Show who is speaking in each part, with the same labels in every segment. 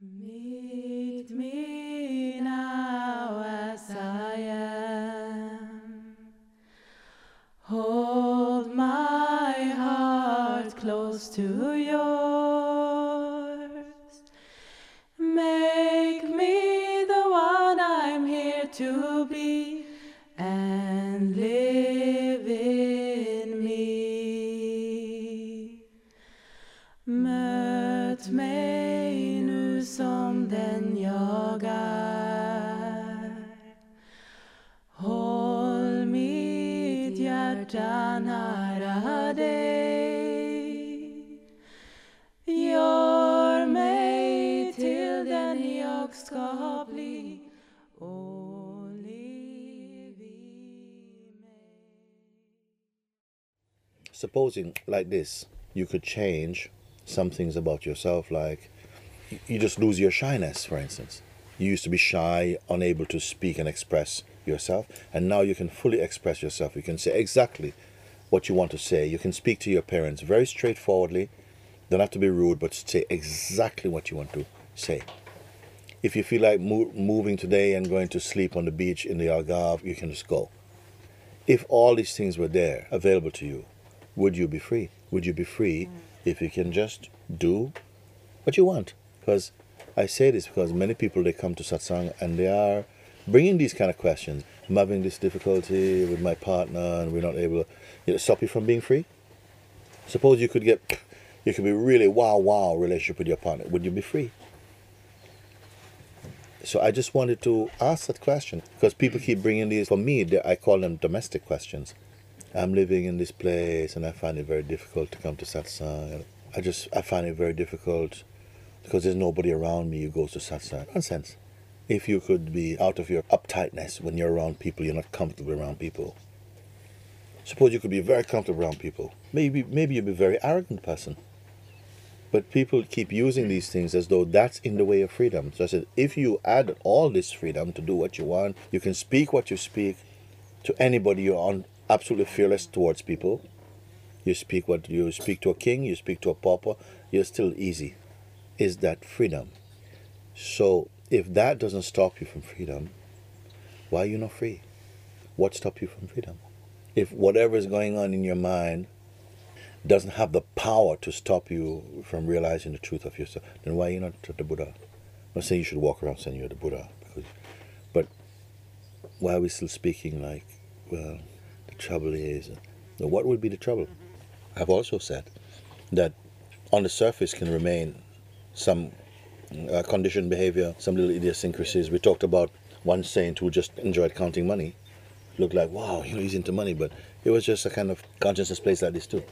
Speaker 1: Meet me now as I am. Hold my heart close to
Speaker 2: supposing like this you could change some things about yourself like you just lose your shyness for instance. You used to be shy unable to speak and express yourself and now you can fully express yourself. You can say exactly what you want to say. You can speak to your parents very straightforwardly. Don't have to be rude but say exactly what you want to say if you feel like mo- moving today and going to sleep on the beach in the Algarve you can just go if all these things were there available to you, would you be free? Would you be free mm. if you can just do what you want? Because I say this because many people they come to satsang and they are bringing these kind of questions. I'm having this difficulty with my partner and we're not able to you know, stop you from being free. Suppose you could get, you could be really wow wow relationship with your partner. Would you be free? So I just wanted to ask that question because people keep bringing these. For me, I call them domestic questions. I'm living in this place and I find it very difficult to come to satsang. I just I find it very difficult because there's nobody around me who goes to satsang. Nonsense. If you could be out of your uptightness when you're around people, you're not comfortable around people. Suppose you could be very comfortable around people. Maybe maybe you'd be a very arrogant person. But people keep using these things as though that's in the way of freedom. So I said, if you add all this freedom to do what you want, you can speak what you speak to anybody. You're on, absolutely fearless towards people. You speak what you speak to a king, you speak to a pauper, you're still easy. Is that freedom? So if that doesn't stop you from freedom, why are you not free? What stops you from freedom? If whatever is going on in your mind doesn't have the power to stop you from realizing the truth of yourself, then why are you not the Buddha? I'm not saying you should walk around saying you're the Buddha, because, but why are we still speaking like, well, the trouble is, what would be the trouble? I've also said that on the surface can remain some uh, conditioned behavior, some little idiosyncrasies. We talked about one saint who just enjoyed counting money. Looked like, wow, you know, he's into money, but it was just a kind of consciousness place like this too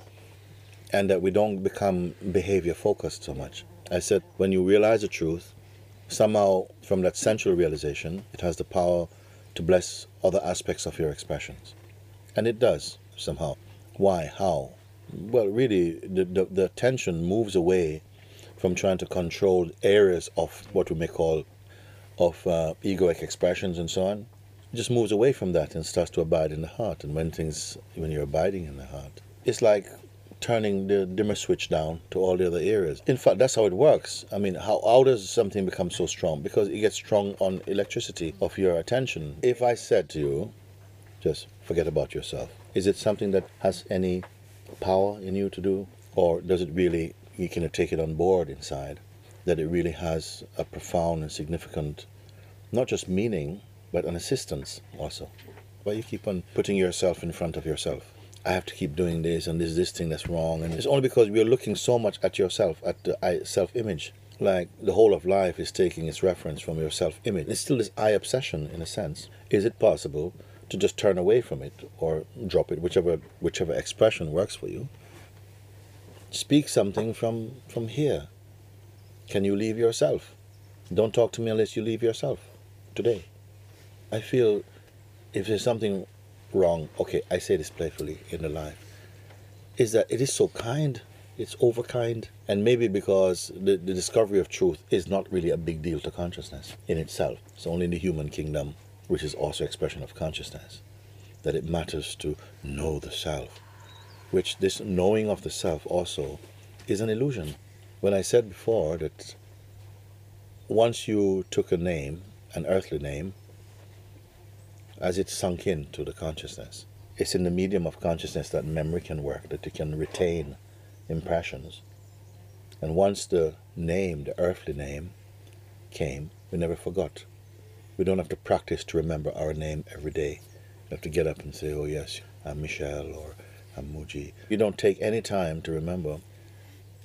Speaker 2: and that we don't become behavior focused so much. I said, when you realize the truth, somehow from that central realization, it has the power to bless other aspects of your expressions. And it does, somehow. Why? How? Well, really, the, the, the attention moves away from trying to control areas of what we may call of uh, egoic expressions and so on. It just moves away from that and starts to abide in the heart. And when things, when you're abiding in the heart, it's like turning the dimmer switch down to all the other areas. In fact, that's how it works. I mean, how, how does something become so strong? Because it gets strong on electricity of your attention. If I said to you, just forget about yourself, is it something that has any power in you to do? Or does it really, you can take it on board inside, that it really has a profound and significant, not just meaning, but an assistance also? Why you keep on putting yourself in front of yourself? I have to keep doing this and this this thing that's wrong, and it's only because we are looking so much at yourself, at the self-image. Like the whole of life is taking its reference from your self-image. It's still this I obsession in a sense. Is it possible to just turn away from it or drop it, whichever whichever expression works for you? Speak something from from here. Can you leave yourself? Don't talk to me unless you leave yourself today. I feel if there's something wrong, okay, I say this playfully in the life, is that it is so kind, it's overkind, and maybe because the, the discovery of truth is not really a big deal to consciousness in itself. It's only in the human kingdom, which is also expression of consciousness, that it matters to know the self, which this knowing of the self also is an illusion. When I said before that once you took a name, an earthly name, as it sunk into the consciousness, it's in the medium of consciousness that memory can work, that you can retain impressions. And once the name, the earthly name, came, we never forgot. We don't have to practice to remember our name every day. You have to get up and say, oh, yes, I'm Michelle or I'm Mooji. You don't take any time to remember.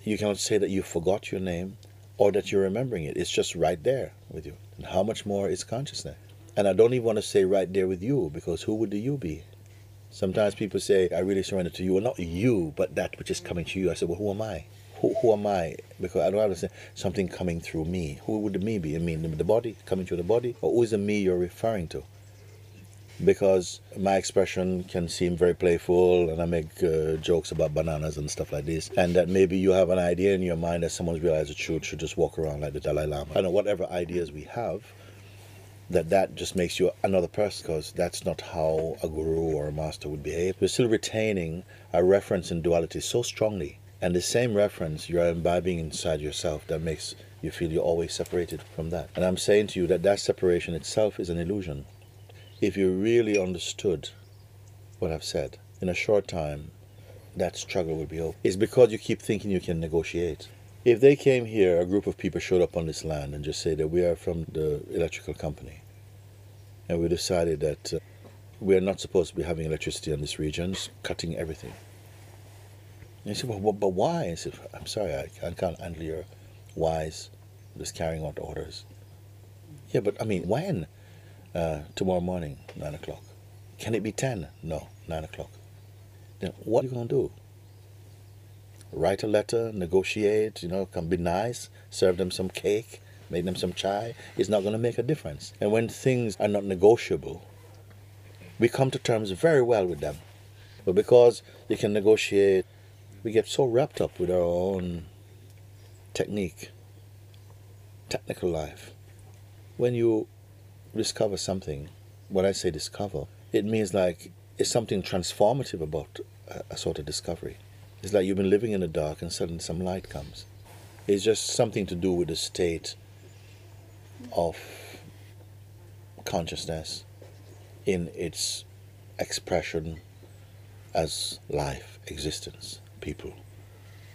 Speaker 2: You cannot say that you forgot your name or that you're remembering it. It's just right there with you. And how much more is consciousness? And I don't even want to say right there with you because who would the you be? Sometimes people say, I really surrender to you. Well, not you, but that which is coming to you. I said, well, who am I? Who, who am I? Because I don't understand something coming through me. Who would the me be? I mean, the body coming through the body? Or who is the me you're referring to? Because my expression can seem very playful and I make uh, jokes about bananas and stuff like this. And that maybe you have an idea in your mind that someone's realized the truth should just walk around like the Dalai Lama. I don't know, whatever ideas we have, that that just makes you another person because that's not how a guru or a master would behave. We're still retaining a reference in duality so strongly. And the same reference you're imbibing inside yourself that makes you feel you're always separated from that. And I'm saying to you that that separation itself is an illusion. If you really understood what I've said, in a short time, that struggle would be over. It's because you keep thinking you can negotiate. If they came here, a group of people showed up on this land and just say that we are from the electrical company, and we decided that uh, we are not supposed to be having electricity in this region, cutting everything. And he said, well, but why? I said, I'm sorry, I, I can't handle your whys, just carrying out orders. Yeah, but I mean, when? Uh, tomorrow morning, 9 o'clock. Can it be 10? No, 9 o'clock. Then what are you going to do? write a letter, negotiate, you know, can be nice, serve them some cake, make them some chai, it's not going to make a difference. And when things are not negotiable, we come to terms very well with them. But because you can negotiate, we get so wrapped up with our own technique, technical life. When you discover something, when I say discover, it means like it's something transformative about a, a sort of discovery. It's like you've been living in the dark and suddenly some light comes. It's just something to do with the state of consciousness in its expression as life, existence, people,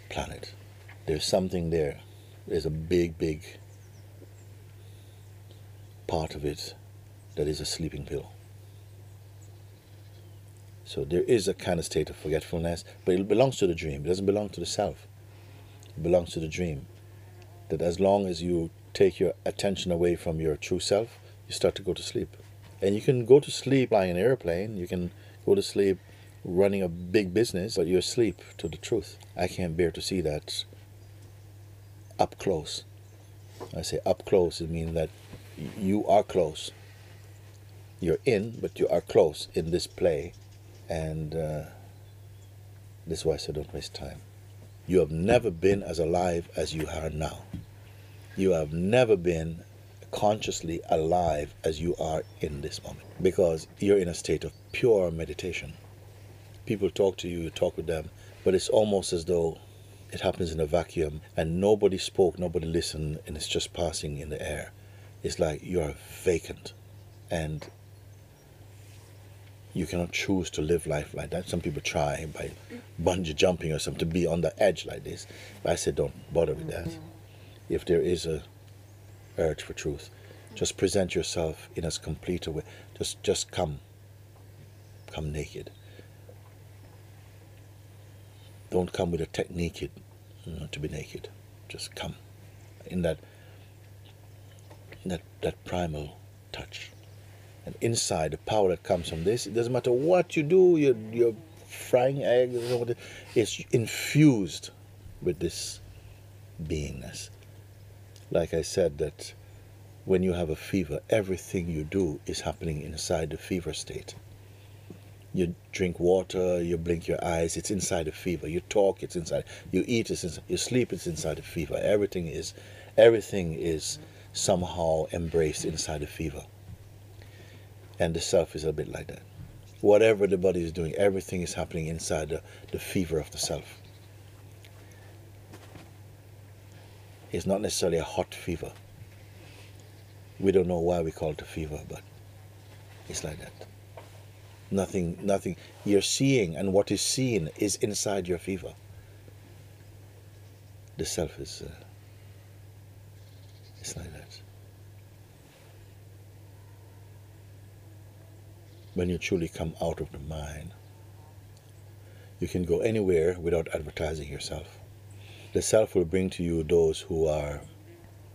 Speaker 2: planet. There's something there. There's a big, big part of it that is a sleeping pill. So there is a kind of state of forgetfulness, but it belongs to the dream. It doesn't belong to the self. It belongs to the dream. That as long as you take your attention away from your true self, you start to go to sleep. And you can go to sleep flying an airplane, you can go to sleep running a big business, but you're asleep to the truth. I can't bear to see that up close. I say up close, it means that you are close. You're in, but you are close in this play and uh, this is why I said don't waste time. You have never been as alive as you are now. You have never been consciously alive as you are in this moment because you're in a state of pure meditation. People talk to you, you talk with them, but it's almost as though it happens in a vacuum and nobody spoke, nobody listened, and it's just passing in the air. It's like you're vacant. And you cannot choose to live life like that. Some people try by bungee jumping or something to be on the edge like this. But I said, don't bother with that. Mm-hmm. If there is a urge for truth, just present yourself in as complete a way. Just, just come. Come naked. Don't come with a technique you know, to be naked. Just come in that, in that, that primal touch. And inside, the power that comes from this, it doesn't matter what you do, you're, you're frying eggs, it's infused with this beingness. Like I said, that when you have a fever, everything you do is happening inside the fever state. You drink water, you blink your eyes, it's inside the fever. You talk, it's inside. You eat, it's inside. You sleep, it's inside the fever. Everything is, everything is somehow embraced inside the fever. And the self is a bit like that. Whatever the body is doing, everything is happening inside the, the fever of the self. It's not necessarily a hot fever. We don't know why we call it a fever, but it's like that. Nothing, nothing. You're seeing, and what is seen is inside your fever. The self is. Uh, it's like that. When you truly come out of the mind, you can go anywhere without advertising yourself. The self will bring to you those who are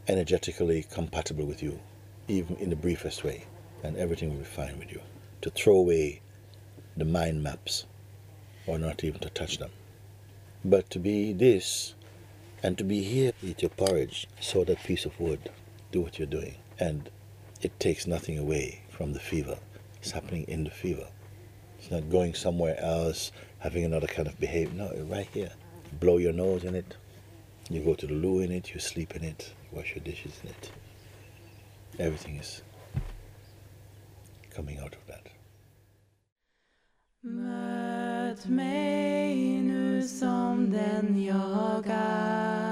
Speaker 2: energetically compatible with you, even in the briefest way, and everything will be fine with you. To throw away the mind maps, or not even to touch them. But to be this, and to be here, eat your porridge, saw that piece of wood, do what you're doing, and it takes nothing away from the fever. It's happening in the fever. It's not going somewhere else, having another kind of behavior. No, right here. Blow your nose in it. You go to the loo in it, you sleep in it, you wash your dishes in it. Everything is coming out of that.
Speaker 1: Mig nu som den jag är.